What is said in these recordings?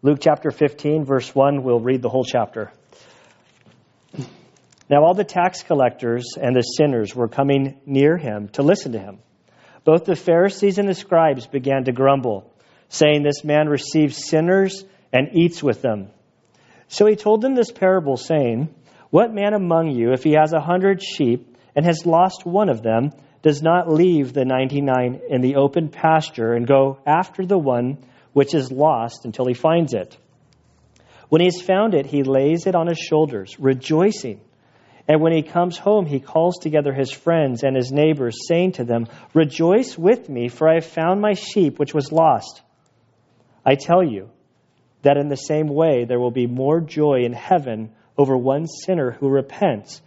Luke chapter 15, verse 1, we'll read the whole chapter. Now, all the tax collectors and the sinners were coming near him to listen to him. Both the Pharisees and the scribes began to grumble, saying, This man receives sinners and eats with them. So he told them this parable, saying, What man among you, if he has a hundred sheep and has lost one of them, does not leave the ninety nine in the open pasture and go after the one which is lost until he finds it? When he has found it, he lays it on his shoulders, rejoicing. And when he comes home, he calls together his friends and his neighbors, saying to them, Rejoice with me, for I have found my sheep which was lost. I tell you that in the same way there will be more joy in heaven over one sinner who repents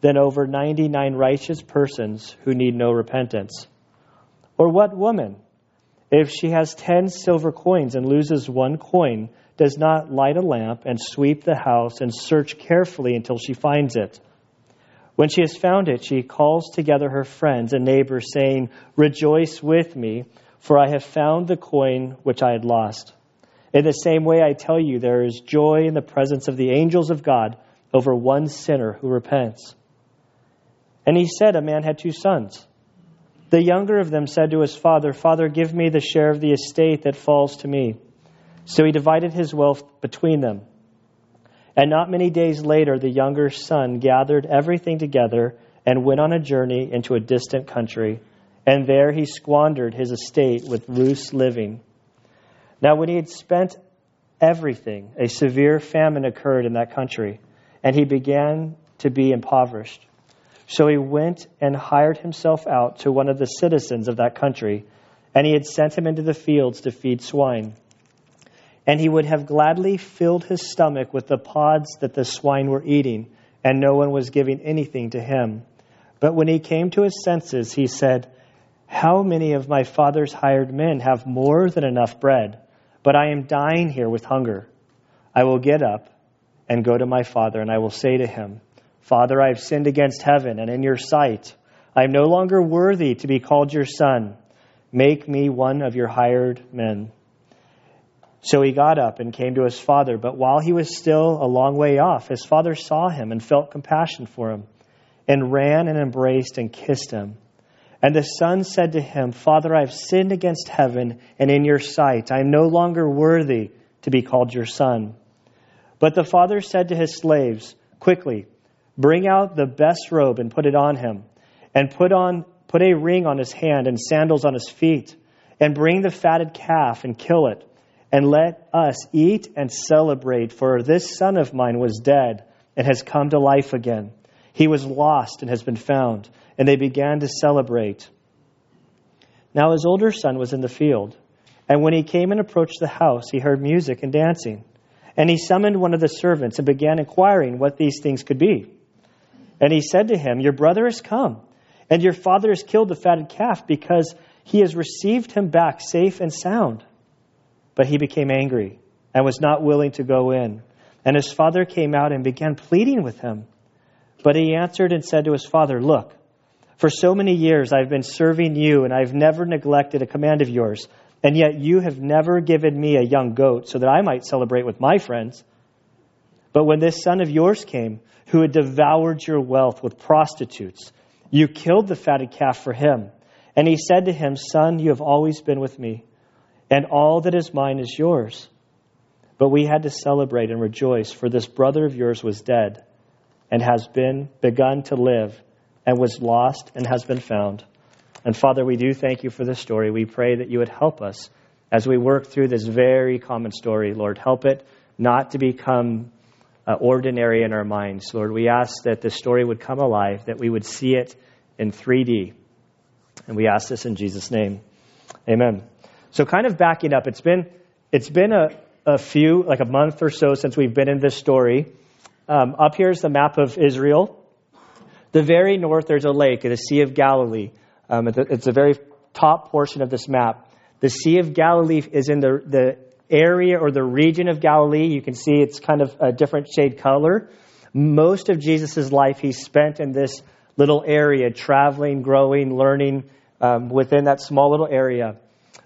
than over 99 righteous persons who need no repentance. Or what woman, if she has 10 silver coins and loses one coin, does not light a lamp and sweep the house and search carefully until she finds it? When she has found it, she calls together her friends and neighbors, saying, Rejoice with me, for I have found the coin which I had lost. In the same way, I tell you, there is joy in the presence of the angels of God over one sinner who repents. And he said, A man had two sons. The younger of them said to his father, Father, give me the share of the estate that falls to me. So he divided his wealth between them. And not many days later, the younger son gathered everything together and went on a journey into a distant country. And there he squandered his estate with loose living. Now, when he had spent everything, a severe famine occurred in that country, and he began to be impoverished. So he went and hired himself out to one of the citizens of that country, and he had sent him into the fields to feed swine and he would have gladly filled his stomach with the pods that the swine were eating, and no one was giving anything to him. But when he came to his senses, he said, How many of my father's hired men have more than enough bread, but I am dying here with hunger? I will get up and go to my father, and I will say to him, Father, I have sinned against heaven and in your sight. I am no longer worthy to be called your son. Make me one of your hired men. So he got up and came to his father. But while he was still a long way off, his father saw him and felt compassion for him, and ran and embraced and kissed him. And the son said to him, Father, I have sinned against heaven and in your sight. I am no longer worthy to be called your son. But the father said to his slaves, Quickly, bring out the best robe and put it on him, and put on put a ring on his hand and sandals on his feet, and bring the fatted calf and kill it and let us eat and celebrate, for this son of mine was dead and has come to life again. He was lost and has been found. And they began to celebrate. Now his older son was in the field. And when he came and approached the house, he heard music and dancing. And he summoned one of the servants and began inquiring what these things could be. And he said to him, Your brother has come, and your father has killed the fatted calf because he has received him back safe and sound. But he became angry and was not willing to go in. And his father came out and began pleading with him. But he answered and said to his father, Look, for so many years I've been serving you, and I've never neglected a command of yours. And yet you have never given me a young goat so that I might celebrate with my friends. But when this son of yours came, who had devoured your wealth with prostitutes, you killed the fatted calf for him. And he said to him, Son, you have always been with me and all that is mine is yours. But we had to celebrate and rejoice, for this brother of yours was dead and has been begun to live and was lost and has been found. And Father, we do thank you for this story. We pray that you would help us as we work through this very common story. Lord, help it not to become uh, ordinary in our minds. Lord, we ask that this story would come alive, that we would see it in 3D. And we ask this in Jesus' name. Amen. So, kind of backing up, it's been it's been a, a few, like a month or so, since we've been in this story. Um, up here is the map of Israel. The very north, there's a lake, the Sea of Galilee. Um, it's a very top portion of this map. The Sea of Galilee is in the, the area or the region of Galilee. You can see it's kind of a different shade color. Most of Jesus' life he spent in this little area, traveling, growing, learning um, within that small little area.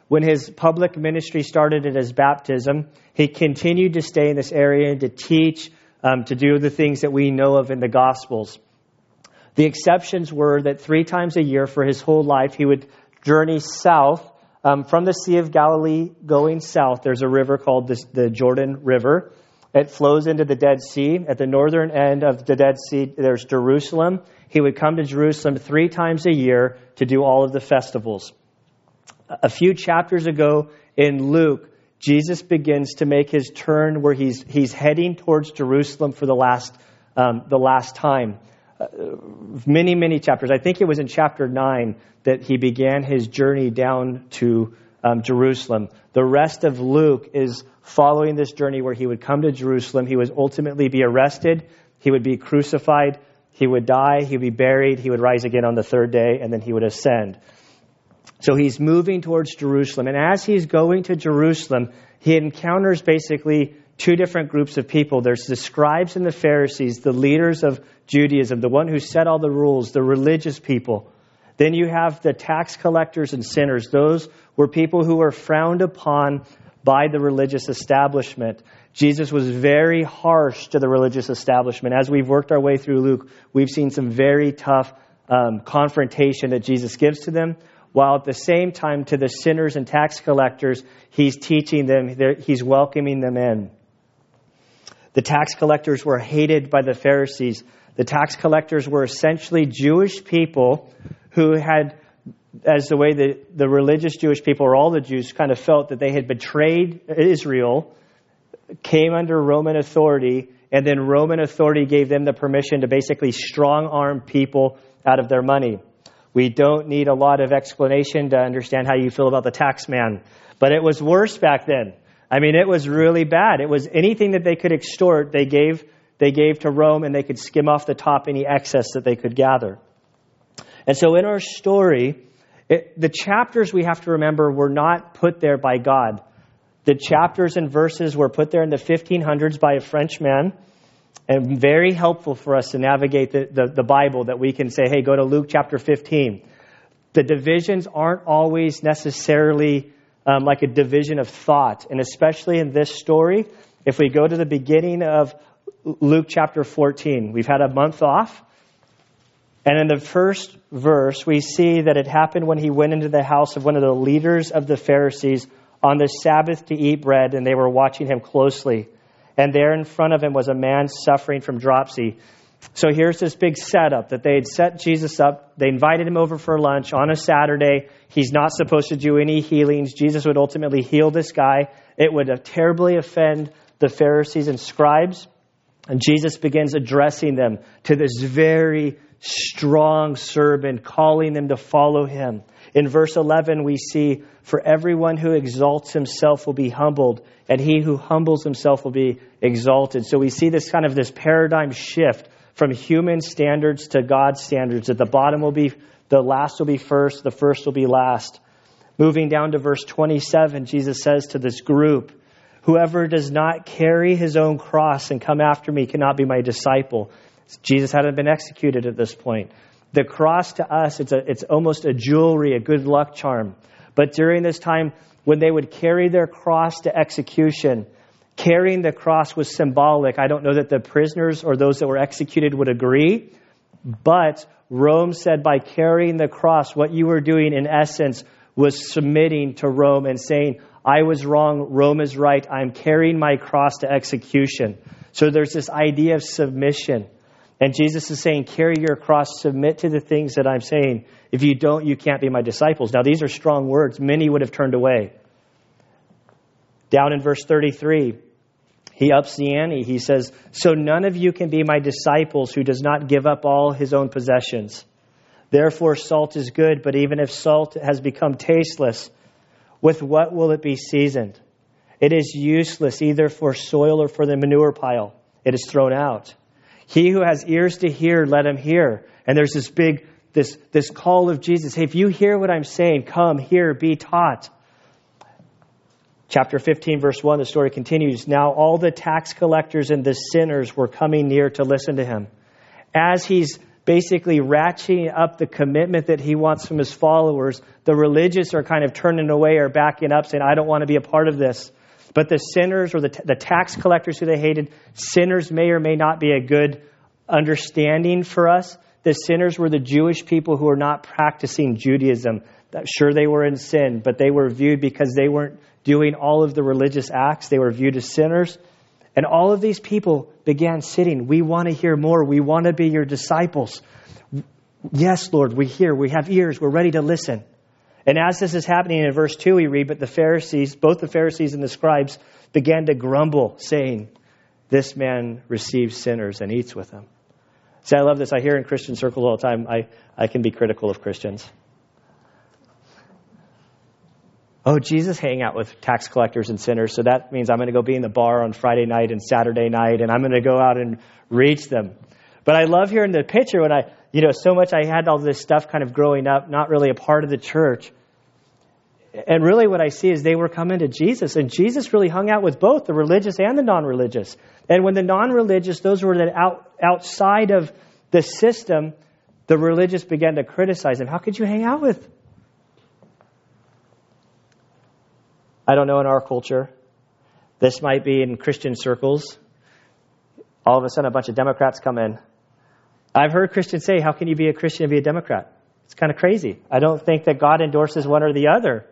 when his public ministry started at his baptism, he continued to stay in this area and to teach, um, to do the things that we know of in the Gospels. The exceptions were that three times a year for his whole life, he would journey south um, from the Sea of Galilee going south. There's a river called the, the Jordan River. It flows into the Dead Sea. At the northern end of the Dead Sea, there's Jerusalem. He would come to Jerusalem three times a year to do all of the festivals. A few chapters ago in Luke, Jesus begins to make his turn where he's, he's heading towards Jerusalem for the last, um, the last time. Many, many chapters. I think it was in chapter 9 that he began his journey down to um, Jerusalem. The rest of Luke is following this journey where he would come to Jerusalem. He would ultimately be arrested, he would be crucified, he would die, he would be buried, he would rise again on the third day, and then he would ascend. So he's moving towards Jerusalem. And as he's going to Jerusalem, he encounters basically two different groups of people. There's the scribes and the Pharisees, the leaders of Judaism, the one who set all the rules, the religious people. Then you have the tax collectors and sinners. Those were people who were frowned upon by the religious establishment. Jesus was very harsh to the religious establishment. As we've worked our way through Luke, we've seen some very tough um, confrontation that Jesus gives to them, while at the same time, to the sinners and tax collectors, he's teaching them, he's welcoming them in. The tax collectors were hated by the Pharisees. The tax collectors were essentially Jewish people who had as the way the, the religious Jewish people, or all the Jews, kind of felt that they had betrayed Israel, came under Roman authority, and then Roman authority gave them the permission to basically strong arm people out of their money. We don't need a lot of explanation to understand how you feel about the tax man. But it was worse back then. I mean, it was really bad. It was anything that they could extort, they gave, they gave to Rome, and they could skim off the top any excess that they could gather. And so in our story, it, the chapters we have to remember were not put there by God. The chapters and verses were put there in the 1500s by a French man and very helpful for us to navigate the, the, the, Bible that we can say, hey, go to Luke chapter 15. The divisions aren't always necessarily um, like a division of thought. And especially in this story, if we go to the beginning of Luke chapter 14, we've had a month off. And in the first verse, we see that it happened when he went into the house of one of the leaders of the Pharisees on the Sabbath to eat bread, and they were watching him closely. And there in front of him was a man suffering from dropsy. So here's this big setup that they had set Jesus up. They invited him over for lunch on a Saturday. He's not supposed to do any healings. Jesus would ultimately heal this guy. It would terribly offend the Pharisees and scribes. And Jesus begins addressing them to this very strong servant, calling them to follow him. In verse 11, we see, For everyone who exalts himself will be humbled, and he who humbles himself will be exalted. So we see this kind of this paradigm shift from human standards to God's standards, that the bottom will be, the last will be first, the first will be last. Moving down to verse 27, Jesus says to this group, Whoever does not carry his own cross and come after me cannot be my disciple. Jesus hadn't been executed at this point. The cross to us, it's, a, it's almost a jewelry, a good luck charm. But during this time, when they would carry their cross to execution, carrying the cross was symbolic. I don't know that the prisoners or those that were executed would agree, but Rome said by carrying the cross, what you were doing in essence was submitting to Rome and saying, I was wrong, Rome is right, I'm carrying my cross to execution. So there's this idea of submission. And Jesus is saying, carry your cross, submit to the things that I'm saying. If you don't, you can't be my disciples. Now, these are strong words. Many would have turned away. Down in verse 33, he ups the ante. He says, So none of you can be my disciples who does not give up all his own possessions. Therefore, salt is good, but even if salt has become tasteless, with what will it be seasoned? It is useless either for soil or for the manure pile. It is thrown out. He who has ears to hear, let him hear. And there's this big, this, this call of Jesus. Hey, if you hear what I'm saying, come, hear, be taught. Chapter 15, verse 1, the story continues. Now all the tax collectors and the sinners were coming near to listen to him. As he's basically ratcheting up the commitment that he wants from his followers. The religious are kind of turning away or backing up, saying, I don't want to be a part of this. But the sinners or the, the tax collectors who they hated, sinners may or may not be a good understanding for us. The sinners were the Jewish people who were not practicing Judaism. Sure, they were in sin, but they were viewed because they weren't doing all of the religious acts. They were viewed as sinners. And all of these people began sitting. We want to hear more. We want to be your disciples. Yes, Lord, we hear. We have ears. We're ready to listen. And as this is happening in verse 2, we read, But the Pharisees, both the Pharisees and the scribes, began to grumble, saying, This man receives sinners and eats with them. See, I love this. I hear in Christian circles all the time, I, I can be critical of Christians. Oh, Jesus hang out with tax collectors and sinners, so that means I'm going to go be in the bar on Friday night and Saturday night, and I'm going to go out and reach them. But I love hearing the picture when I, you know, so much I had all this stuff kind of growing up, not really a part of the church. And really what I see is they were coming to Jesus, and Jesus really hung out with both the religious and the non religious. And when the non religious, those were that out, outside of the system, the religious began to criticize him. How could you hang out with I don't know in our culture. This might be in Christian circles. All of a sudden, a bunch of Democrats come in. I've heard Christians say, How can you be a Christian and be a Democrat? It's kind of crazy. I don't think that God endorses one or the other.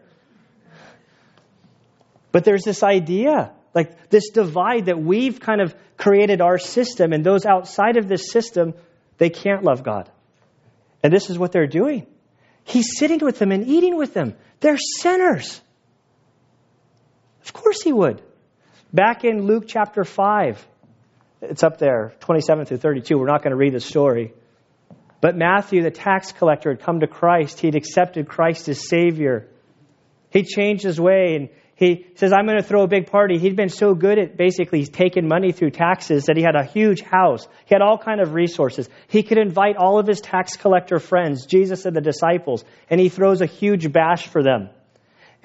But there's this idea, like this divide that we've kind of created our system, and those outside of this system, they can't love God. And this is what they're doing. He's sitting with them and eating with them. They're sinners. Of course he would. Back in Luke chapter 5, it's up there, 27 through 32. We're not going to read the story. But Matthew, the tax collector, had come to Christ. He'd accepted Christ as Savior. He changed his way and he says, I'm going to throw a big party. He'd been so good at basically taking money through taxes that he had a huge house. He had all kind of resources. He could invite all of his tax collector friends, Jesus and the disciples, and he throws a huge bash for them.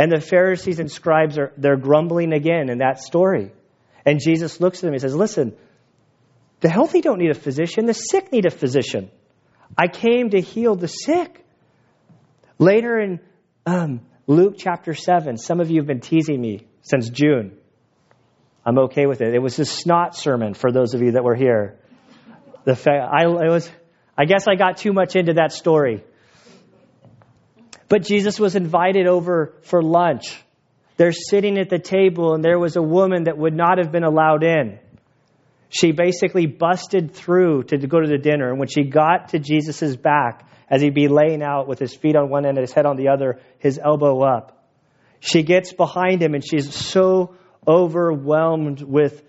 And the Pharisees and scribes are they're grumbling again in that story. And Jesus looks at them and says, Listen, the healthy don't need a physician, the sick need a physician. I came to heal the sick. Later in um, Luke chapter 7, some of you have been teasing me since June. I'm okay with it. It was a snot sermon for those of you that were here. The fa- I, was, I guess I got too much into that story. But Jesus was invited over for lunch. They're sitting at the table, and there was a woman that would not have been allowed in. She basically busted through to go to the dinner. And when she got to Jesus' back, as he'd be laying out with his feet on one end and his head on the other, his elbow up, she gets behind him and she's so overwhelmed with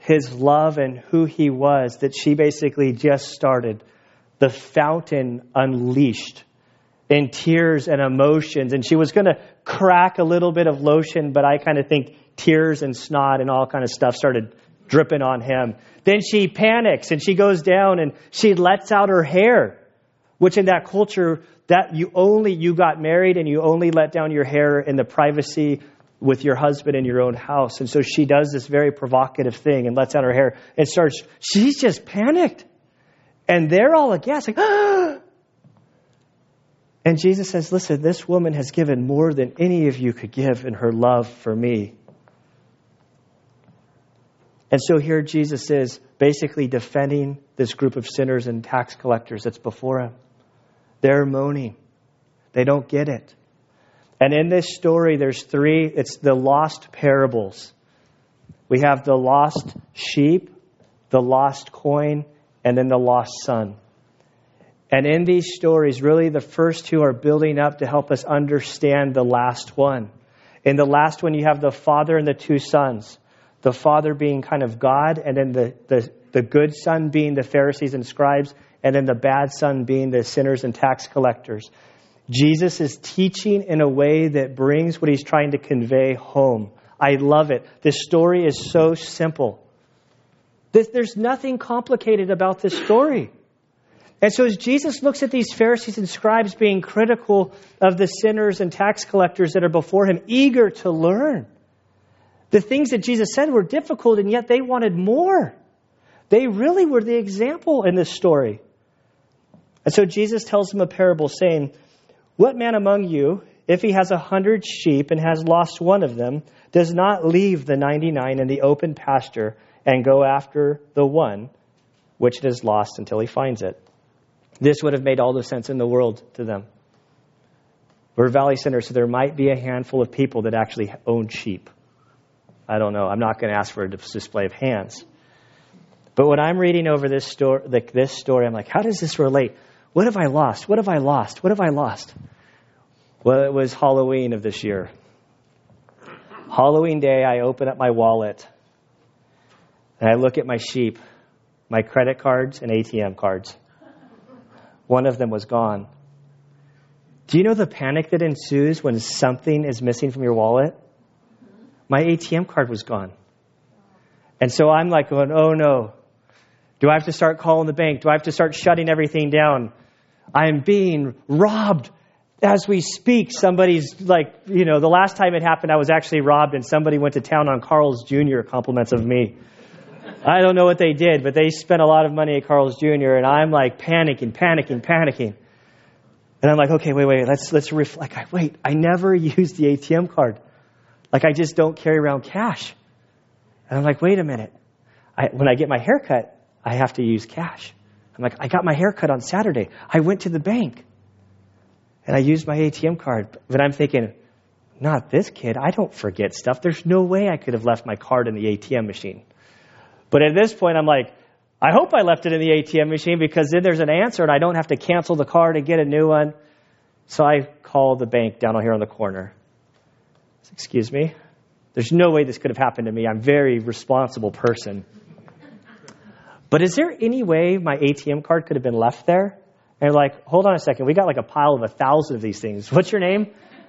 his love and who he was that she basically just started the fountain unleashed in tears and emotions. And she was going to crack a little bit of lotion, but I kind of think tears and snot and all kind of stuff started dripping on him. Then she panics and she goes down and she lets out her hair, which in that culture, that you only, you got married and you only let down your hair in the privacy with your husband in your own house. And so she does this very provocative thing and lets out her hair and starts, she's just panicked. And they're all aghast, like, ah! And Jesus says, Listen, this woman has given more than any of you could give in her love for me. And so here Jesus is basically defending this group of sinners and tax collectors that's before him. They're moaning, they don't get it. And in this story, there's three it's the lost parables. We have the lost sheep, the lost coin, and then the lost son. And in these stories, really the first two are building up to help us understand the last one. In the last one, you have the father and the two sons. The father being kind of God, and then the, the, the good son being the Pharisees and scribes, and then the bad son being the sinners and tax collectors. Jesus is teaching in a way that brings what he's trying to convey home. I love it. This story is so simple. There's nothing complicated about this story. And so as Jesus looks at these Pharisees and scribes being critical of the sinners and tax collectors that are before him, eager to learn, the things that Jesus said were difficult, and yet they wanted more. They really were the example in this story. And so Jesus tells them a parable saying, What man among you, if he has a hundred sheep and has lost one of them, does not leave the 99 in the open pasture and go after the one which it is lost until he finds it? This would have made all the sense in the world to them. We're Valley Center, so there might be a handful of people that actually own sheep. I don't know. I'm not going to ask for a display of hands. But when I'm reading over this story, like this story, I'm like, how does this relate? What have I lost? What have I lost? What have I lost? Well, it was Halloween of this year. Halloween day, I open up my wallet and I look at my sheep, my credit cards and ATM cards. One of them was gone. Do you know the panic that ensues when something is missing from your wallet? My ATM card was gone. And so I'm like going, oh no. Do I have to start calling the bank? Do I have to start shutting everything down? I am being robbed as we speak. Somebody's like, you know, the last time it happened, I was actually robbed and somebody went to town on Carl's Jr. compliments of me. I don't know what they did, but they spent a lot of money at Carl's Jr. and I'm like panicking, panicking, panicking. And I'm like, okay, wait, wait, let's let's reflect. Like, wait, I never used the ATM card. Like, I just don't carry around cash. And I'm like, wait a minute. I, when I get my hair cut, I have to use cash. I'm like, I got my hair cut on Saturday. I went to the bank and I used my ATM card. But I'm thinking, not this kid. I don't forget stuff. There's no way I could have left my card in the ATM machine. But at this point, I'm like, I hope I left it in the ATM machine because then there's an answer and I don't have to cancel the card and get a new one. So I call the bank down here on the corner. Excuse me? There's no way this could have happened to me. I'm a very responsible person. But is there any way my ATM card could have been left there? And like, hold on a second, we got like a pile of a thousand of these things. What's your name?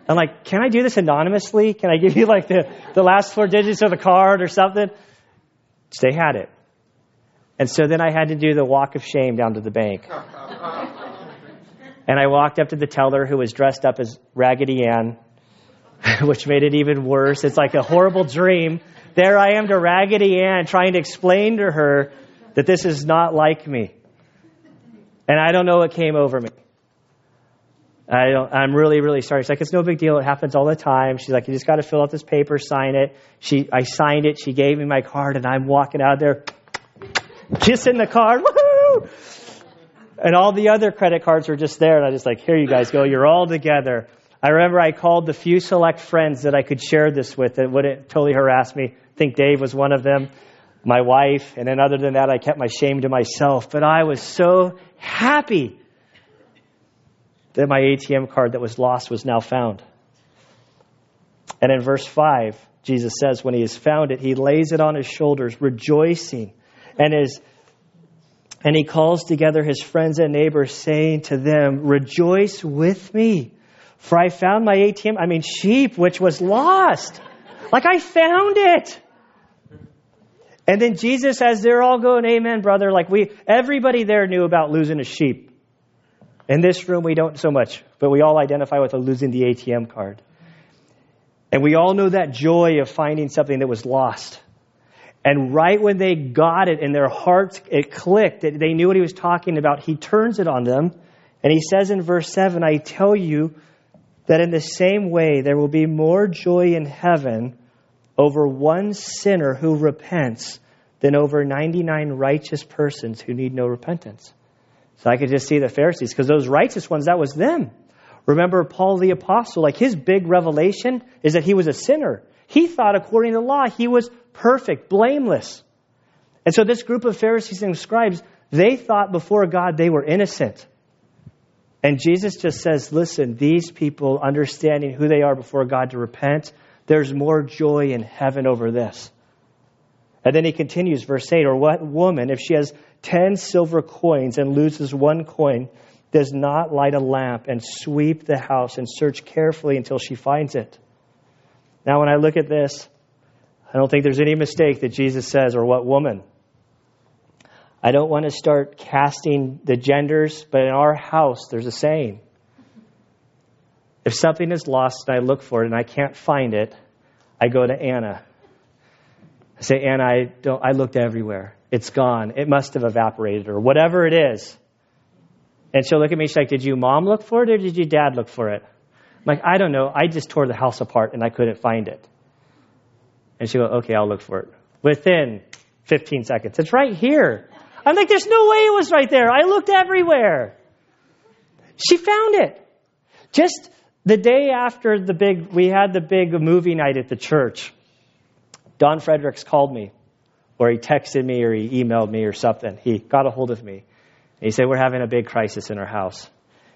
I'm like, can I do this anonymously? Can I give you like the, the last four digits of the card or something? They had it. And so then I had to do the walk of shame down to the bank. and I walked up to the teller who was dressed up as Raggedy Ann, which made it even worse. It's like a horrible dream. There I am to Raggedy Ann trying to explain to her that this is not like me. And I don't know what came over me. I don't, I'm really, really sorry. She's like, it's no big deal. It happens all the time. She's like, you just got to fill out this paper, sign it. She, I signed it. She gave me my card, and I'm walking out there, kissing the card. Woohoo! And all the other credit cards were just there, and I just like, here you guys go. You're all together. I remember I called the few select friends that I could share this with that wouldn't totally harass me. I think Dave was one of them my wife, and then other than that, I kept my shame to myself. But I was so happy that my ATM card that was lost was now found. And in verse 5, Jesus says, when he has found it, he lays it on his shoulders, rejoicing, and is and he calls together his friends and neighbors, saying to them, Rejoice with me, for I found my ATM, I mean sheep, which was lost. Like I found it. And then Jesus, as they're all going, Amen, brother, like we, everybody there knew about losing a sheep. In this room, we don't so much, but we all identify with losing the ATM card. And we all know that joy of finding something that was lost. And right when they got it in their hearts, it clicked. They knew what he was talking about. He turns it on them. And he says in verse 7 I tell you that in the same way, there will be more joy in heaven over one sinner who repents than over 99 righteous persons who need no repentance. So I could just see the Pharisees, because those righteous ones, that was them. Remember Paul the Apostle, like his big revelation is that he was a sinner. He thought, according to the law, he was perfect, blameless. And so this group of Pharisees and scribes, they thought before God they were innocent. And Jesus just says, listen, these people understanding who they are before God to repent there's more joy in heaven over this. And then he continues, verse 8 Or what woman, if she has 10 silver coins and loses one coin, does not light a lamp and sweep the house and search carefully until she finds it? Now, when I look at this, I don't think there's any mistake that Jesus says, or what woman. I don't want to start casting the genders, but in our house, there's a saying if something is lost and I look for it and I can't find it, I go to Anna. I say, Anna, I, don't, I looked everywhere. It's gone. It must have evaporated or whatever it is. And she'll look at me, she's like, Did you mom look for it or did your dad look for it? I'm like, I don't know. I just tore the house apart and I couldn't find it. And she'll go, Okay, I'll look for it. Within 15 seconds, it's right here. I'm like, There's no way it was right there. I looked everywhere. She found it. Just the day after the big, we had the big movie night at the church. Don Fredericks called me, or he texted me, or he emailed me, or something. He got a hold of me. He said, We're having a big crisis in our house.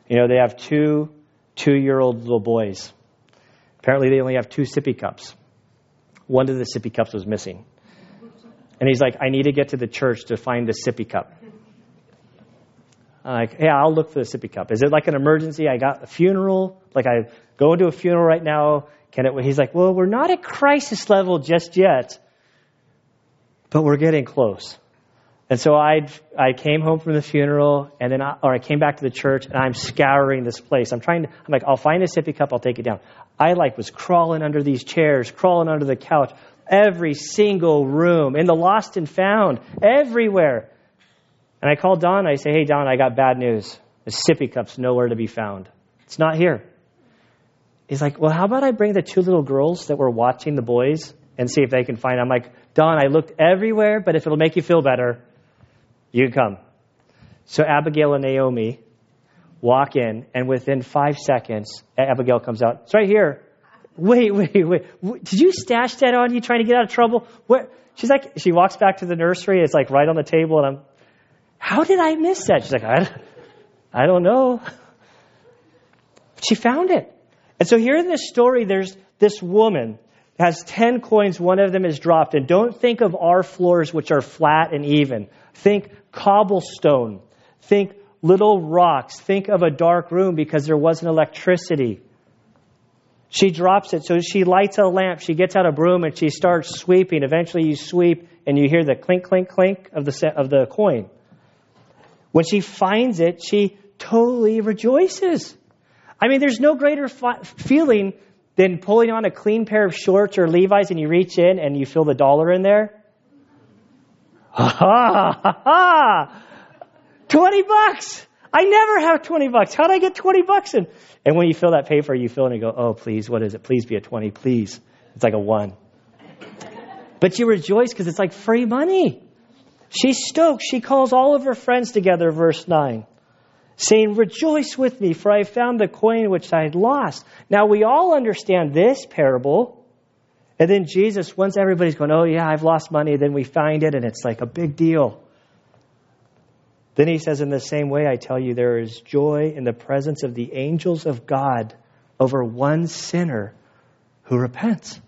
You know, they have two two year old little boys. Apparently, they only have two sippy cups. One of the sippy cups was missing. And he's like, I need to get to the church to find the sippy cup. I'm like, yeah, I'll look for the sippy cup. Is it like an emergency? I got a funeral. Like I go into a funeral right now. Can it? He's like, well, we're not at crisis level just yet, but we're getting close. And so I I came home from the funeral, and then I, or I came back to the church, and I'm scouring this place. I'm trying to. I'm like, I'll find a sippy cup. I'll take it down. I like was crawling under these chairs, crawling under the couch, every single room, in the lost and found, everywhere. And I called Don. I say, Hey, Don, I got bad news. The sippy cup's nowhere to be found. It's not here. He's like, Well, how about I bring the two little girls that were watching the boys and see if they can find it? I'm like, Don, I looked everywhere, but if it'll make you feel better, you come. So Abigail and Naomi walk in, and within five seconds, Abigail comes out. It's right here. Wait, wait, wait. Did you stash that on you trying to get out of trouble? What? She's like, she walks back to the nursery. It's like right on the table, and I'm, how did I miss that? She's like, I, I don't know. She found it. And so here in this story, there's this woman has 10 coins, one of them is dropped. And don't think of our floors, which are flat and even. Think cobblestone. Think little rocks. Think of a dark room because there wasn't electricity. She drops it. So she lights a lamp. She gets out a broom and she starts sweeping. Eventually, you sweep and you hear the clink, clink, clink of the, of the coin. When she finds it, she totally rejoices. I mean, there's no greater fi- feeling than pulling on a clean pair of shorts or Levi's and you reach in and you feel the dollar in there. Ha ha ha ha! 20 bucks! I never have 20 bucks. How did I get 20 bucks in? And when you fill that paper, you fill it and you go, oh, please, what is it? Please be a 20, please. It's like a one. But you rejoice because it's like free money. She's stoked. She calls all of her friends together, verse 9, saying, Rejoice with me, for I found the coin which I had lost. Now, we all understand this parable. And then Jesus, once everybody's going, Oh, yeah, I've lost money, then we find it, and it's like a big deal. Then he says, In the same way, I tell you, there is joy in the presence of the angels of God over one sinner who repents.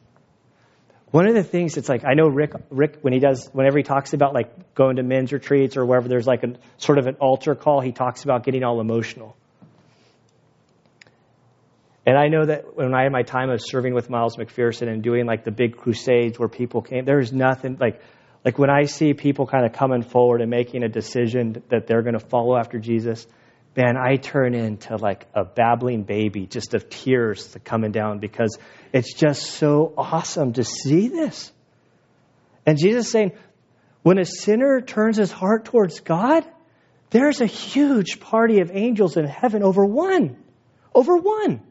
One of the things it's like I know Rick Rick when he does whenever he talks about like going to men's retreats or wherever there's like a sort of an altar call, he talks about getting all emotional. And I know that when I had my time of serving with Miles McPherson and doing like the big crusades where people came, there's nothing like like when I see people kind of coming forward and making a decision that they're going to follow after Jesus, man, I turn into like a babbling baby just of tears coming down because it's just so awesome to see this. And Jesus is saying, when a sinner turns his heart towards God, there's a huge party of angels in heaven over one. Over one.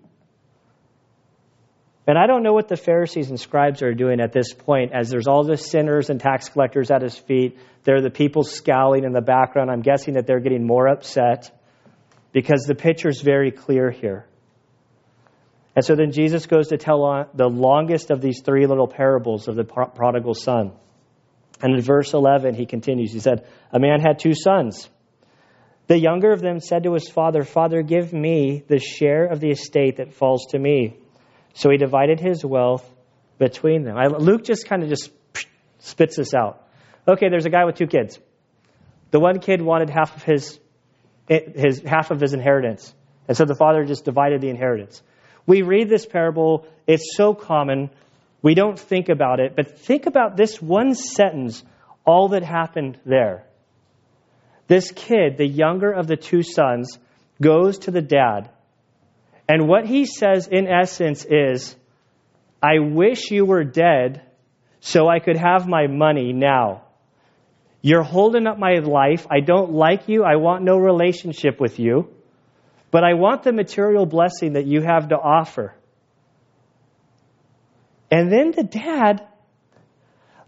And I don't know what the Pharisees and scribes are doing at this point, as there's all the sinners and tax collectors at his feet. There are the people scowling in the background. I'm guessing that they're getting more upset because the picture is very clear here. And so then Jesus goes to tell the longest of these three little parables of the prodigal son. And in verse 11, he continues. He said, A man had two sons. The younger of them said to his father, Father, give me the share of the estate that falls to me. So he divided his wealth between them. I, Luke just kind of just spits this out. Okay, there's a guy with two kids. The one kid wanted half of his, his half of his inheritance, and so the father just divided the inheritance. We read this parable, it's so common, we don't think about it, but think about this one sentence, all that happened there. This kid, the younger of the two sons, goes to the dad. And what he says in essence is, I wish you were dead so I could have my money now. You're holding up my life. I don't like you. I want no relationship with you. But I want the material blessing that you have to offer. And then the dad,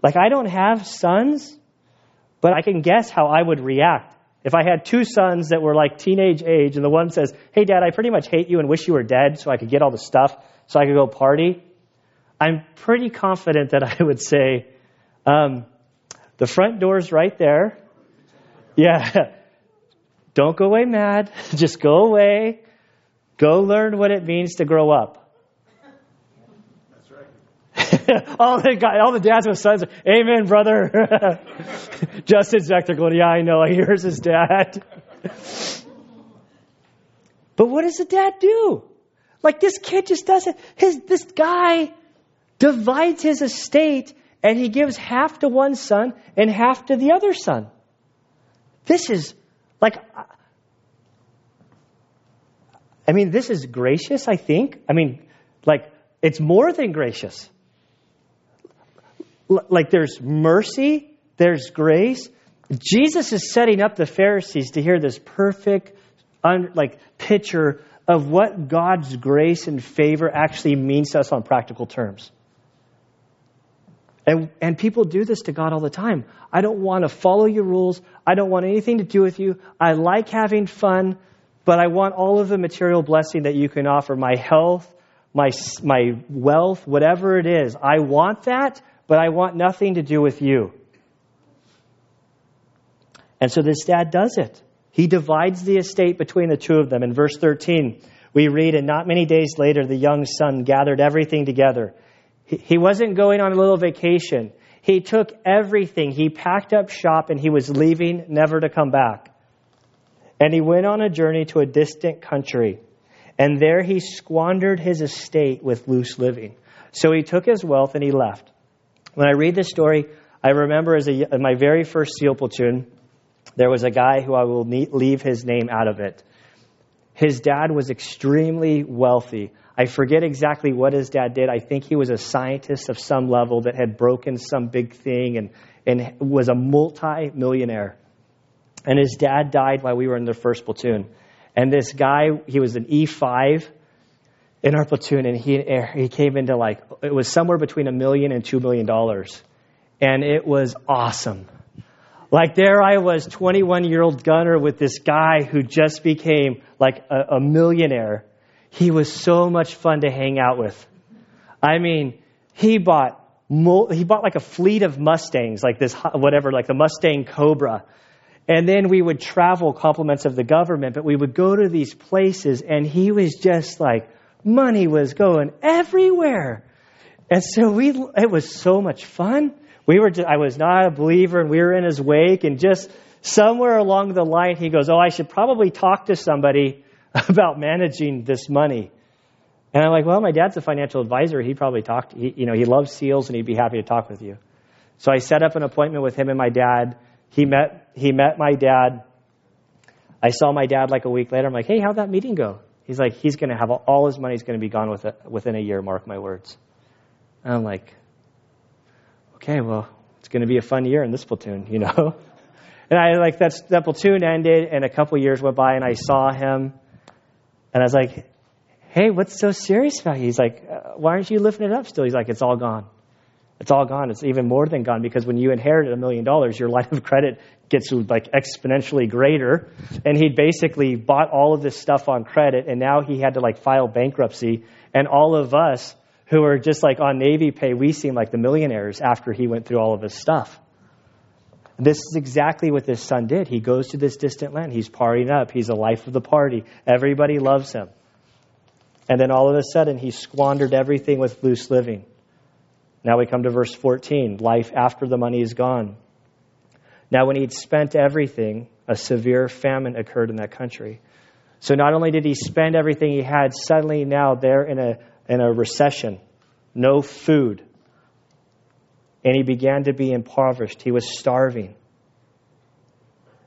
like, I don't have sons, but I can guess how I would react. If I had two sons that were like teenage age, and the one says, Hey, dad, I pretty much hate you and wish you were dead so I could get all the stuff so I could go party, I'm pretty confident that I would say, um, The front door's right there. Yeah. Don't go away mad. Just go away. Go learn what it means to grow up. That's right. all the guy, all the dads with sons, Amen, brother. Justin's back there going, Yeah, I know. Here's his dad. but what does the dad do? Like this kid just doesn't. His this guy divides his estate and he gives half to one son and half to the other son. This is like I mean, this is gracious, I think. I mean, like, it's more than gracious. Like, there's mercy, there's grace. Jesus is setting up the Pharisees to hear this perfect, un- like, picture of what God's grace and favor actually means to us on practical terms. And, and people do this to God all the time. I don't want to follow your rules. I don't want anything to do with you. I like having fun but I want all of the material blessing that you can offer my health, my, my wealth, whatever it is. I want that, but I want nothing to do with you. And so this dad does it. He divides the estate between the two of them. In verse 13, we read, And not many days later, the young son gathered everything together. He, wasn't going on a little vacation. He took everything. He packed up shop and he was leaving, never to come back. And he went on a journey to a distant country, and there he squandered his estate with loose living. So he took his wealth and he left. When I read this story, I remember as a, my very first SEAL platoon, there was a guy who I will leave his name out of it. His dad was extremely wealthy. I forget exactly what his dad did. I think he was a scientist of some level that had broken some big thing and, and was a multi millionaire. And his dad died while we were in the first platoon. And this guy, he was an E5 in our platoon, and he, he came into like, it was somewhere between a million and two million dollars. And it was awesome. Like there I was, 21 year old gunner with this guy who just became like a, a millionaire. He was so much fun to hang out with. I mean, he bought he bought like a fleet of Mustangs, like this whatever, like the Mustang Cobra. And then we would travel compliments of the government, but we would go to these places and he was just like, money was going everywhere. And so we, it was so much fun. We were, just, I was not a believer and we were in his wake and just somewhere along the line, he goes, Oh, I should probably talk to somebody about managing this money. And I'm like, Well, my dad's a financial advisor. He'd probably talk, he, you know, he loves SEALs and he'd be happy to talk with you. So I set up an appointment with him and my dad he met, he met my dad. I saw my dad like a week later. I'm like, hey, how'd that meeting go? He's like, he's going to have all his money's going to be gone with it, within a year, mark my words. And I'm like, okay, well, it's going to be a fun year in this platoon, you know? And I like that's, that platoon ended, and a couple years went by, and I saw him, and I was like, hey, what's so serious about you? He's like, uh, why aren't you lifting it up still? He's like, it's all gone. It's all gone. It's even more than gone because when you inherit a million dollars, your line of credit gets like exponentially greater. And he'd basically bought all of this stuff on credit, and now he had to like file bankruptcy. And all of us who are just like on Navy pay, we seem like the millionaires after he went through all of his stuff. This is exactly what this son did. He goes to this distant land. He's partying up. He's a life of the party. Everybody loves him. And then all of a sudden, he squandered everything with loose living. Now we come to verse 14 life after the money is gone. Now, when he'd spent everything, a severe famine occurred in that country. So not only did he spend everything he had, suddenly now they're in a, in a recession, no food. And he began to be impoverished. He was starving.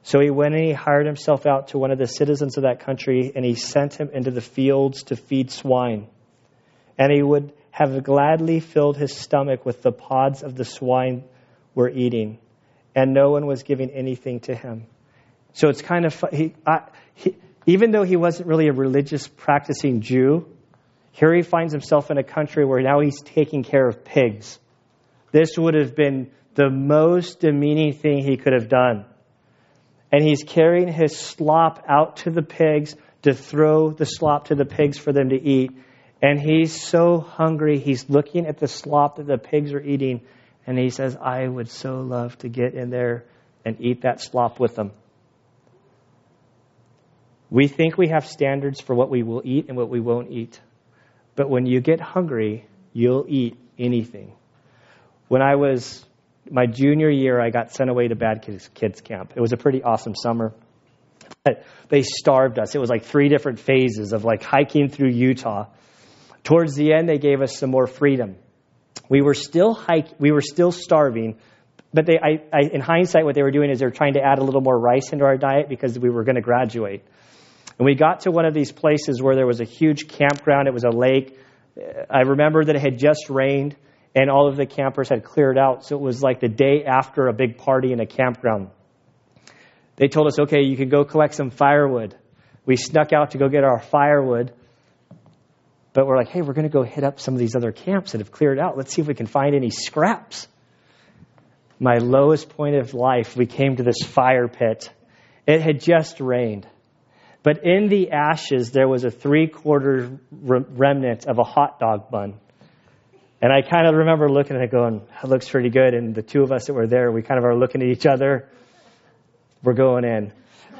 So he went and he hired himself out to one of the citizens of that country, and he sent him into the fields to feed swine. And he would have gladly filled his stomach with the pods of the swine were eating, and no one was giving anything to him. So it's kind of he, I, he, even though he wasn't really a religious practicing Jew, here he finds himself in a country where now he's taking care of pigs. This would have been the most demeaning thing he could have done. And he's carrying his slop out to the pigs to throw the slop to the pigs for them to eat. And he's so hungry, he's looking at the slop that the pigs are eating, and he says, I would so love to get in there and eat that slop with them. We think we have standards for what we will eat and what we won't eat. But when you get hungry, you'll eat anything. When I was my junior year, I got sent away to Bad Kids, kids Camp. It was a pretty awesome summer. But They starved us. It was like three different phases of like hiking through Utah. Towards the end, they gave us some more freedom. We were still hike, we were still starving, but they, I, I, in hindsight, what they were doing is they were trying to add a little more rice into our diet because we were going to graduate. And we got to one of these places where there was a huge campground. It was a lake. I remember that it had just rained and all of the campers had cleared out. So it was like the day after a big party in a campground. They told us, okay, you can go collect some firewood. We snuck out to go get our firewood. But we're like, hey, we're going to go hit up some of these other camps that have cleared out. Let's see if we can find any scraps. My lowest point of life, we came to this fire pit. It had just rained. But in the ashes, there was a three quarter remnant of a hot dog bun. And I kind of remember looking at it going, it looks pretty good. And the two of us that were there, we kind of are looking at each other. We're going in.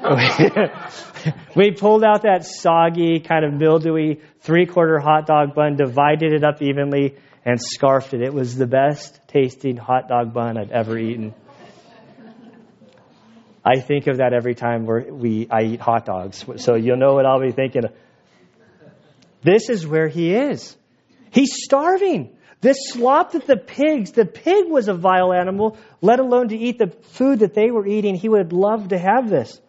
we pulled out that soggy, kind of mildewy three quarter hot dog bun, divided it up evenly, and scarfed it. It was the best tasting hot dog bun I'd ever eaten. I think of that every time we I eat hot dogs. So you'll know what I'll be thinking. This is where he is. He's starving. This slop that the pigs, the pig was a vile animal, let alone to eat the food that they were eating. He would love to have this.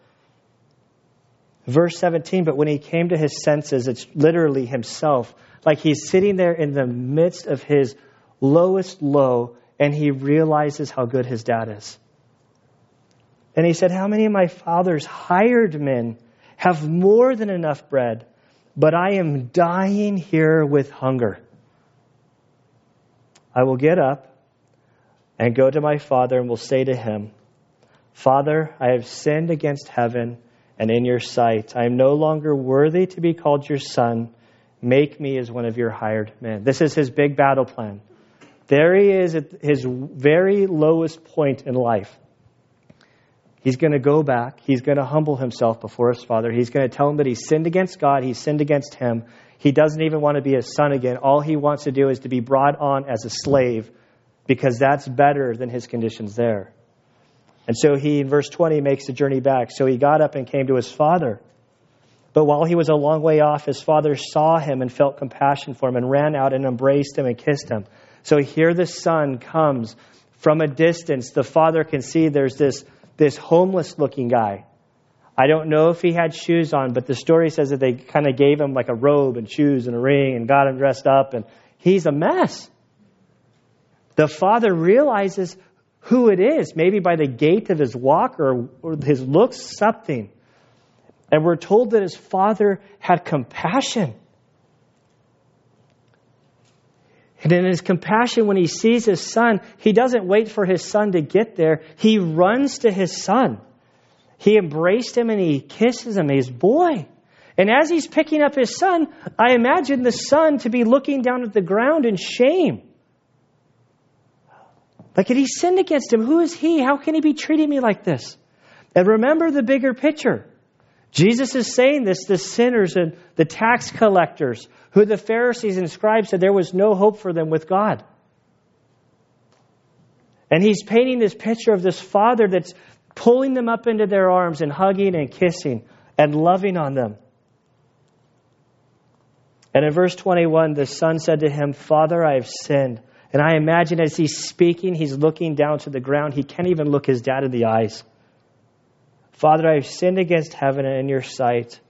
Verse 17, but when he came to his senses, it's literally himself. Like he's sitting there in the midst of his lowest low, and he realizes how good his dad is. And he said, How many of my father's hired men have more than enough bread, but I am dying here with hunger? I will get up and go to my father and will say to him, Father, I have sinned against heaven and in your sight. I am no longer worthy to be called your son. Make me as one of your hired men. This is his big battle plan. There he is at his very lowest point in life. He's going to go back. He's going to humble himself before his father. He's going to tell him that he's sinned against God. He's sinned against him. He doesn't even want to be a son again. All he wants to do is to be brought on as a slave because that's better than his conditions there. And so he, in verse 20, makes the journey back. So he got up and came to his father. But while he was a long way off, his father saw him and felt compassion for him and ran out and embraced him and kissed him. So here the son comes from a distance. The father can see there's this this homeless looking guy. I don't know if he had shoes on, but the story says that they kind of gave him like a robe and shoes and a ring and got him dressed up, and he's a mess. The father realizes who it is, maybe by the gait of his walk or, or his looks, something. And we're told that his father had compassion. And in his compassion, when he sees his son, he doesn't wait for his son to get there. He runs to his son. He embraced him and he kisses him, his boy. And as he's picking up his son, I imagine the son to be looking down at the ground in shame. Like, had he sinned against him? Who is he? How can he be treating me like this? And remember the bigger picture. Jesus is saying this the sinners and the tax collectors who the Pharisees and scribes said there was no hope for them with God. And he's painting this picture of this father that's pulling them up into their arms and hugging and kissing and loving on them. And in verse 21, the son said to him, Father, I have sinned. And I imagine as he's speaking, he's looking down to the ground. He can't even look his dad in the eyes. Father, I have sinned against heaven and in your sight.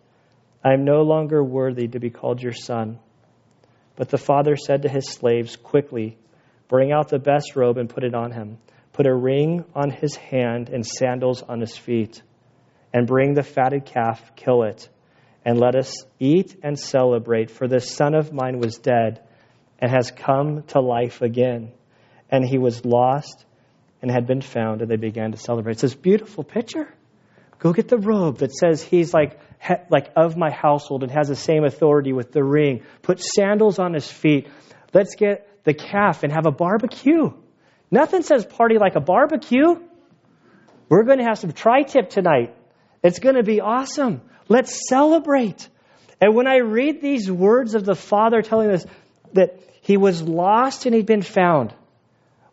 I am no longer worthy to be called your son. But the father said to his slaves, Quickly, bring out the best robe and put it on him. Put a ring on his hand and sandals on his feet, and bring the fatted calf, kill it, and let us eat and celebrate. For this son of mine was dead and has come to life again. And he was lost and had been found, and they began to celebrate. It's this beautiful picture. Go get the robe that says he's like, like of my household and has the same authority with the ring. Put sandals on his feet. Let's get the calf and have a barbecue. Nothing says party like a barbecue. We're going to have some tri tip tonight. It's going to be awesome. Let's celebrate. And when I read these words of the Father telling us that he was lost and he'd been found,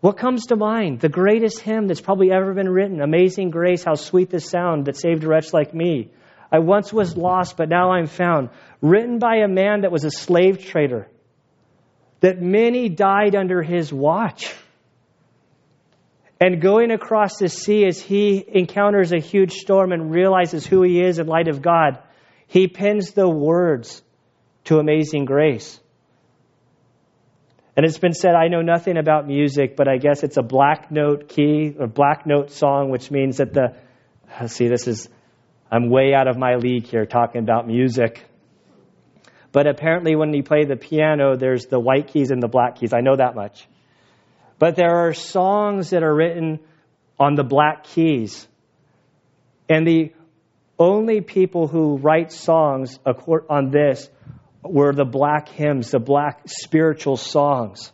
what comes to mind? The greatest hymn that's probably ever been written Amazing Grace, how sweet the sound that saved a wretch like me. I once was lost, but now I'm found. Written by a man that was a slave trader, that many died under his watch. And going across the sea as he encounters a huge storm and realizes who he is in light of God, he pens the words to Amazing Grace. And it's been said, I know nothing about music, but I guess it's a black note key or black note song, which means that the, see, this is, I'm way out of my league here talking about music. But apparently, when you play the piano, there's the white keys and the black keys. I know that much. But there are songs that are written on the black keys. And the only people who write songs on this were the black hymns, the black spiritual songs.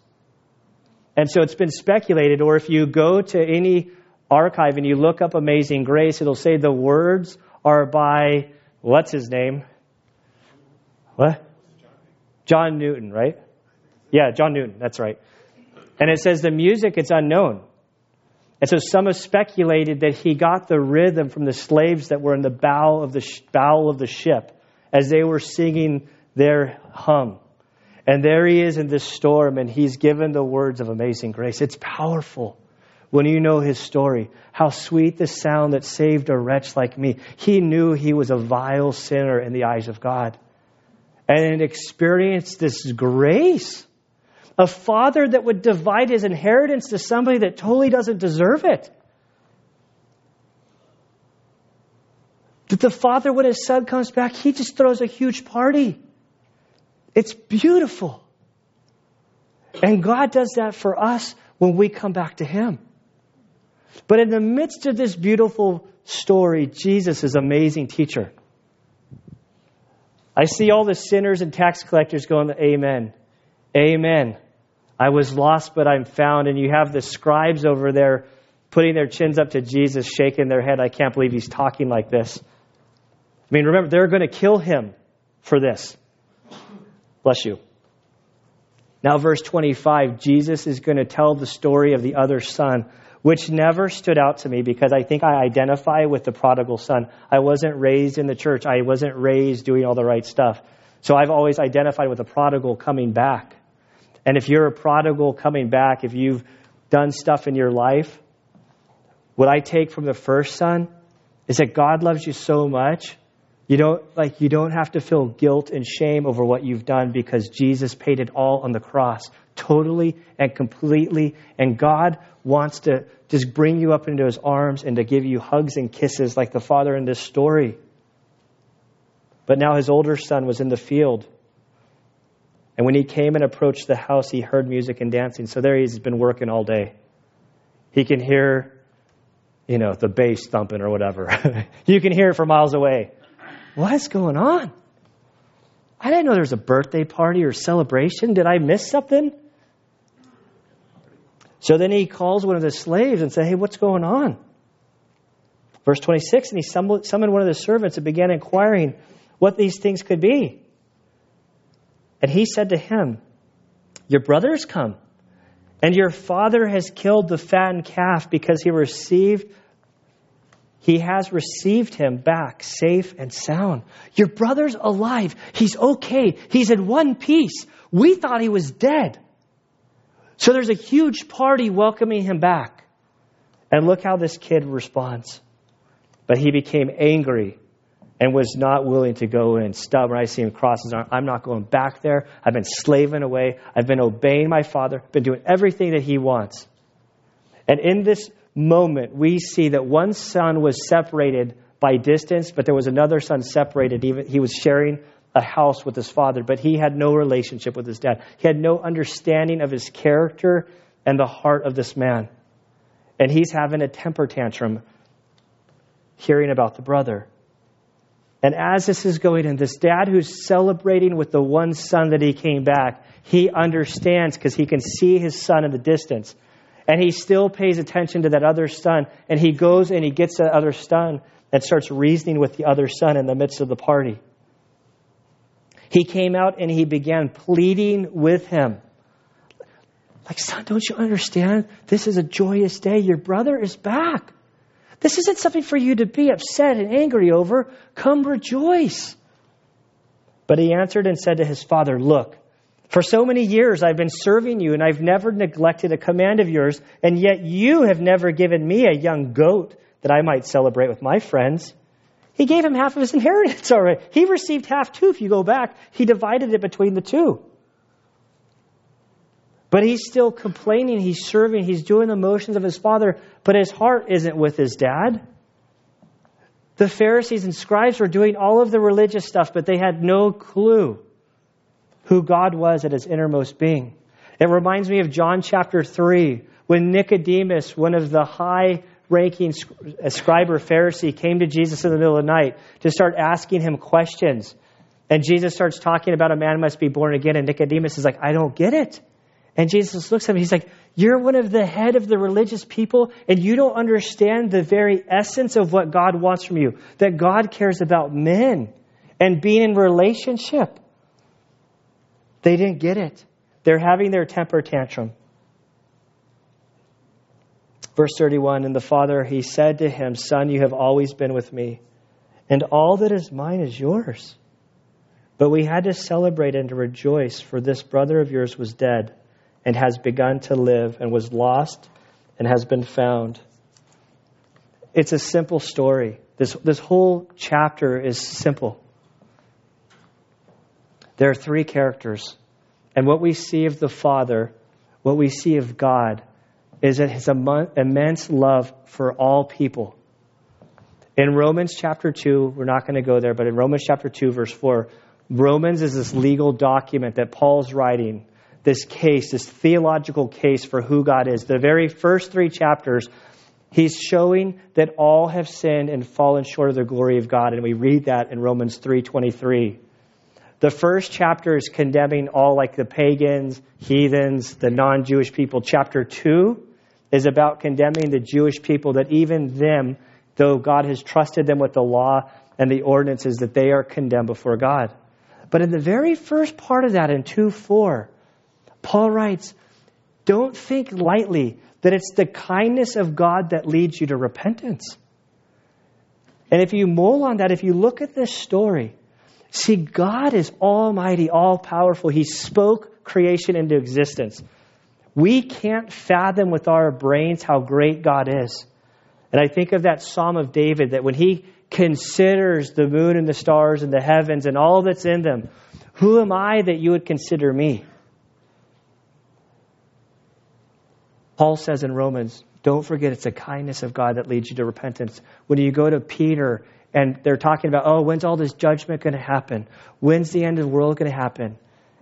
And so it's been speculated, or if you go to any archive and you look up Amazing Grace, it'll say the words are by, what's his name? What? John Newton, right? Yeah, John Newton, that's right. And it says the music, it's unknown. And so some have speculated that he got the rhythm from the slaves that were in the bow of the, bow of the ship as they were singing their hum. And there he is in this storm, and he's given the words of amazing grace. It's powerful when you know his story. How sweet the sound that saved a wretch like me. He knew he was a vile sinner in the eyes of God and experienced this grace. A father that would divide his inheritance to somebody that totally doesn't deserve it. That the father, when his son comes back, he just throws a huge party. It's beautiful. And God does that for us when we come back to Him. But in the midst of this beautiful story, Jesus is amazing teacher. I see all the sinners and tax collectors going, Amen. Amen. I was lost, but I'm found. And you have the scribes over there putting their chins up to Jesus, shaking their head. I can't believe he's talking like this. I mean, remember, they're going to kill him for this. Bless you. Now, verse 25, Jesus is going to tell the story of the other son, which never stood out to me because I think I identify with the prodigal son. I wasn't raised in the church, I wasn't raised doing all the right stuff. So I've always identified with the prodigal coming back. And if you're a prodigal coming back, if you've done stuff in your life, what I take from the first son is that God loves you so much you don't like you don't have to feel guilt and shame over what you've done because Jesus paid it all on the cross, totally and completely. And God wants to just bring you up into his arms and to give you hugs and kisses like the father in this story. But now his older son was in the field. And when he came and approached the house, he heard music and dancing. So there he's been working all day. He can hear, you know, the bass thumping or whatever. you can hear it from miles away. What's going on? I didn't know there was a birthday party or celebration. Did I miss something? So then he calls one of the slaves and says, Hey, what's going on? Verse 26 And he summoned one of the servants and began inquiring what these things could be. And he said to him, Your brother has come, and your father has killed the fattened calf because he received he has received him back safe and sound. Your brother's alive. He's okay. He's in one piece. We thought he was dead. So there's a huge party welcoming him back. And look how this kid responds. But he became angry and was not willing to go in. Stubborn. I see him cross his arm. I'm not going back there. I've been slaving away. I've been obeying my father, been doing everything that he wants. And in this moment, we see that one son was separated by distance, but there was another son separated. Even he was sharing a house with his father, but he had no relationship with his dad. He had no understanding of his character and the heart of this man. And he's having a temper tantrum hearing about the brother. And as this is going in, this dad who's celebrating with the one son that he came back, he understands because he can see his son in the distance. And he still pays attention to that other son. And he goes and he gets that other son and starts reasoning with the other son in the midst of the party. He came out and he began pleading with him. Like, son, don't you understand? This is a joyous day. Your brother is back. This isn't something for you to be upset and angry over. Come rejoice. But he answered and said to his father, Look, for so many years I've been serving you, and I've never neglected a command of yours, and yet you have never given me a young goat that I might celebrate with my friends. He gave him half of his inheritance already. He received half too, if you go back. He divided it between the two. But he's still complaining, he's serving, he's doing the motions of his father, but his heart isn't with his dad. The Pharisees and scribes were doing all of the religious stuff, but they had no clue who God was at his innermost being. It reminds me of John chapter 3, when Nicodemus, one of the high ranking uh, scribe or Pharisee, came to Jesus in the middle of the night to start asking him questions. And Jesus starts talking about a man must be born again, and Nicodemus is like, I don't get it. And Jesus looks at him, he's like, You're one of the head of the religious people, and you don't understand the very essence of what God wants from you. That God cares about men and being in relationship. They didn't get it. They're having their temper tantrum. Verse 31 And the father, he said to him, Son, you have always been with me, and all that is mine is yours. But we had to celebrate and to rejoice, for this brother of yours was dead and has begun to live, and was lost and has been found. It's a simple story. This, this whole chapter is simple. There are three characters. And what we see of the Father, what we see of God, is that his immense love for all people. In Romans chapter 2, we're not going to go there, but in Romans chapter 2, verse 4, Romans is this legal document that Paul's writing this case, this theological case for who God is. The very first three chapters, he's showing that all have sinned and fallen short of the glory of God, and we read that in Romans 3:23. The first chapter is condemning all like the pagans, heathens, the non-Jewish people. Chapter 2 is about condemning the Jewish people that even them, though God has trusted them with the law and the ordinances, that they are condemned before God. But in the very first part of that in 2 4, Paul writes, Don't think lightly that it's the kindness of God that leads you to repentance. And if you mull on that, if you look at this story, see, God is almighty, all powerful. He spoke creation into existence. We can't fathom with our brains how great God is. And I think of that Psalm of David that when he considers the moon and the stars and the heavens and all that's in them, who am I that you would consider me? Paul says in Romans, don't forget it's the kindness of God that leads you to repentance. When you go to Peter and they're talking about, oh, when's all this judgment going to happen? When's the end of the world going to happen?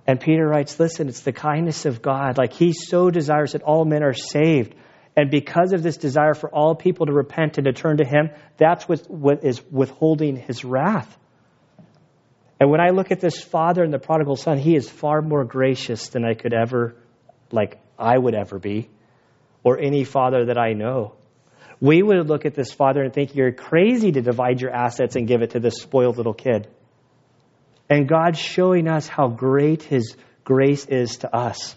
And Peter writes, listen, it's the kindness of God. Like he so desires that all men are saved. And because of this desire for all people to repent and to turn to him, that's what, what is withholding his wrath. And when I look at this father and the prodigal son, he is far more gracious than I could ever, like I would ever be or any father that I know. We would look at this father and think you're crazy to divide your assets and give it to this spoiled little kid. And God's showing us how great his grace is to us.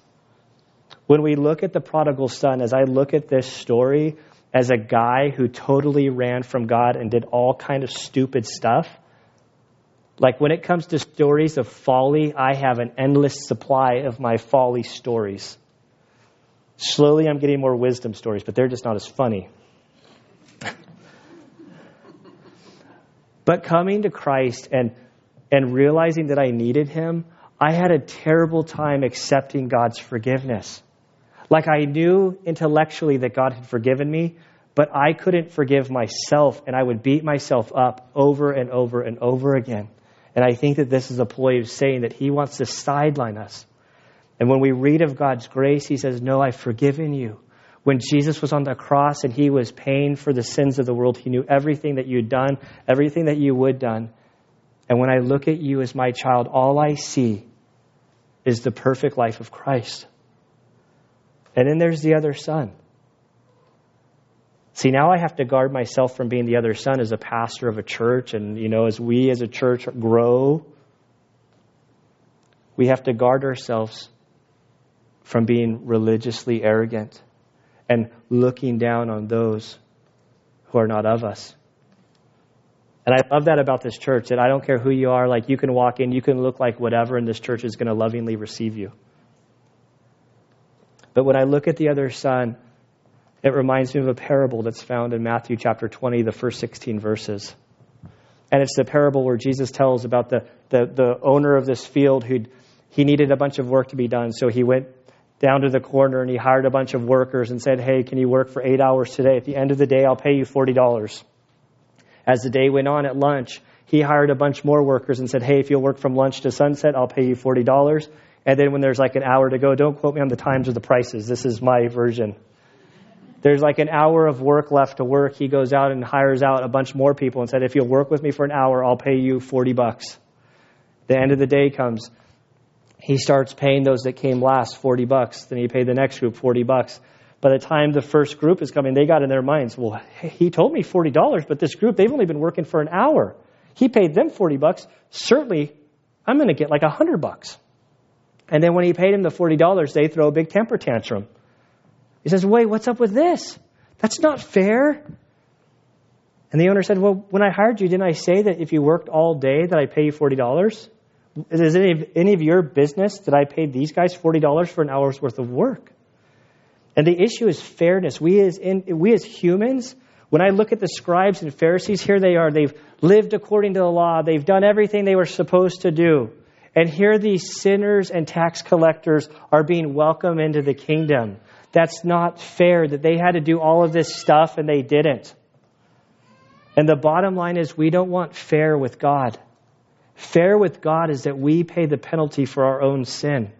When we look at the prodigal son, as I look at this story as a guy who totally ran from God and did all kind of stupid stuff, like when it comes to stories of folly, I have an endless supply of my folly stories. Slowly, I'm getting more wisdom stories, but they're just not as funny. but coming to Christ and, and realizing that I needed Him, I had a terrible time accepting God's forgiveness. Like I knew intellectually that God had forgiven me, but I couldn't forgive myself, and I would beat myself up over and over and over again. And I think that this is a ploy of saying that he wants to sideline us. And when we read of God's grace, he says, No, I've forgiven you. When Jesus was on the cross and he was paying for the sins of the world, he knew everything that you'd done, everything that you would done. And when I look at you as my child, all I see is the perfect life of Christ. And then there's the other son. See, now I have to guard myself from being the other son as a pastor of a church. And, you know, as we as a church grow, we have to guard ourselves from being religiously arrogant and looking down on those who are not of us. And I love that about this church that I don't care who you are, like you can walk in, you can look like whatever, and this church is going to lovingly receive you. But when I look at the other son, it reminds me of a parable that's found in Matthew chapter 20, the first 16 verses. And it's the parable where Jesus tells about the, the, the owner of this field who he needed a bunch of work to be done. So he went down to the corner and he hired a bunch of workers and said, Hey, can you work for eight hours today? At the end of the day, I'll pay you $40. As the day went on at lunch, he hired a bunch more workers and said, Hey, if you'll work from lunch to sunset, I'll pay you $40. And then when there's like an hour to go, don't quote me on the times or the prices. This is my version. There's like an hour of work left to work. He goes out and hires out a bunch more people and said, if you'll work with me for an hour, I'll pay you 40 bucks. The end of the day comes. He starts paying those that came last 40 bucks. Then he paid the next group 40 bucks. By the time the first group is coming, they got in their minds, well, he told me $40, but this group, they've only been working for an hour. He paid them 40 bucks. Certainly, I'm going to get like 100 bucks. And then when he paid him the $40, they throw a big temper tantrum. He says, Wait, what's up with this? That's not fair. And the owner said, Well, when I hired you, didn't I say that if you worked all day that I'd pay you $40? Is of, any of your business that I paid these guys $40 for an hour's worth of work? And the issue is fairness. We as, in, we as humans, when I look at the scribes and Pharisees, here they are. They've lived according to the law. They've done everything they were supposed to do. And here these sinners and tax collectors are being welcomed into the kingdom. That's not fair that they had to do all of this stuff and they didn't. And the bottom line is we don't want fair with God. Fair with God is that we pay the penalty for our own sin.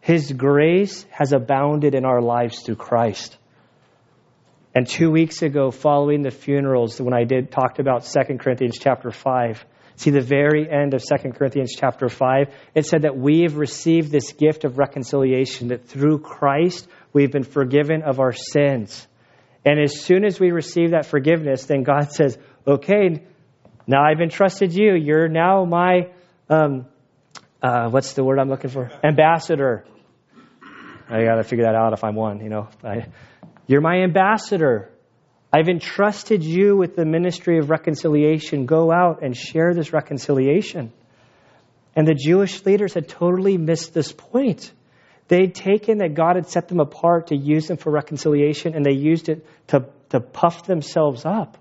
His grace has abounded in our lives through Christ. And two weeks ago, following the funerals, when I did talked about 2 Corinthians chapter 5, see the very end of 2 Corinthians chapter 5, it said that we have received this gift of reconciliation, that through Christ We've been forgiven of our sins. And as soon as we receive that forgiveness, then God says, okay, now I've entrusted you. You're now my, um, uh, what's the word I'm looking for? Ambassador. I got to figure that out if I'm one, you know. I, you're my ambassador. I've entrusted you with the ministry of reconciliation. Go out and share this reconciliation. And the Jewish leaders had totally missed this point. They'd taken that God had set them apart to use them for reconciliation, and they used it to, to puff themselves up.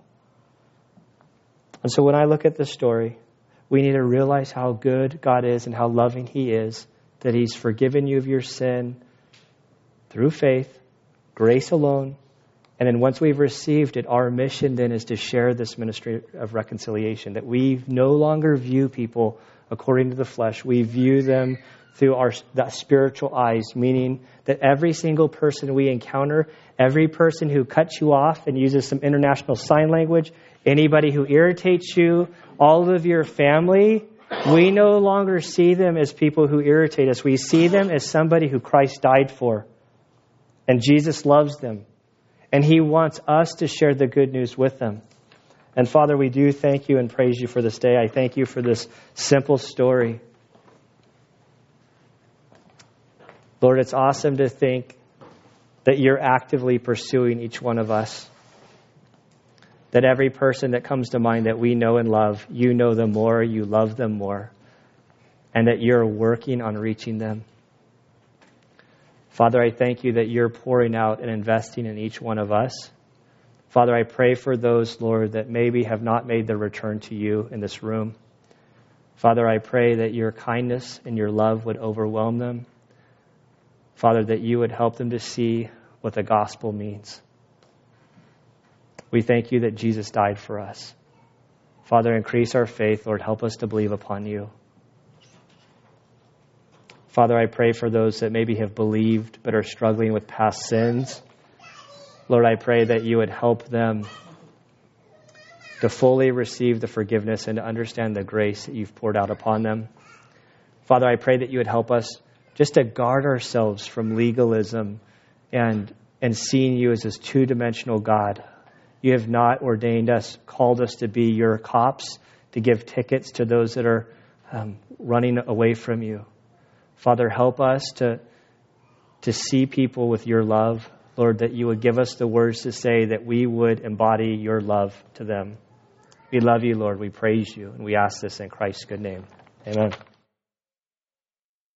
And so when I look at this story, we need to realize how good God is and how loving He is, that He's forgiven you of your sin through faith, grace alone. And then once we've received it, our mission then is to share this ministry of reconciliation, that we no longer view people according to the flesh. We view them through our spiritual eyes, meaning that every single person we encounter, every person who cuts you off and uses some international sign language, anybody who irritates you, all of your family, we no longer see them as people who irritate us. We see them as somebody who Christ died for. And Jesus loves them. And he wants us to share the good news with them. And Father, we do thank you and praise you for this day. I thank you for this simple story. Lord, it's awesome to think that you're actively pursuing each one of us. That every person that comes to mind that we know and love, you know them more, you love them more, and that you're working on reaching them. Father, I thank you that you're pouring out and investing in each one of us. Father, I pray for those, Lord, that maybe have not made their return to you in this room. Father, I pray that your kindness and your love would overwhelm them Father, that you would help them to see what the gospel means. We thank you that Jesus died for us. Father, increase our faith. Lord, help us to believe upon you. Father, I pray for those that maybe have believed but are struggling with past sins. Lord, I pray that you would help them to fully receive the forgiveness and to understand the grace that you've poured out upon them. Father, I pray that you would help us just to guard ourselves from legalism and, and seeing you as this two dimensional God. You have not ordained us, called us to be your cops, to give tickets to those that are um, running away from you. Father, help us to, to see people with your love. Lord, that you would give us the words to say that we would embody your love to them. We love you, Lord. We praise you. And we ask this in Christ's good name. Amen.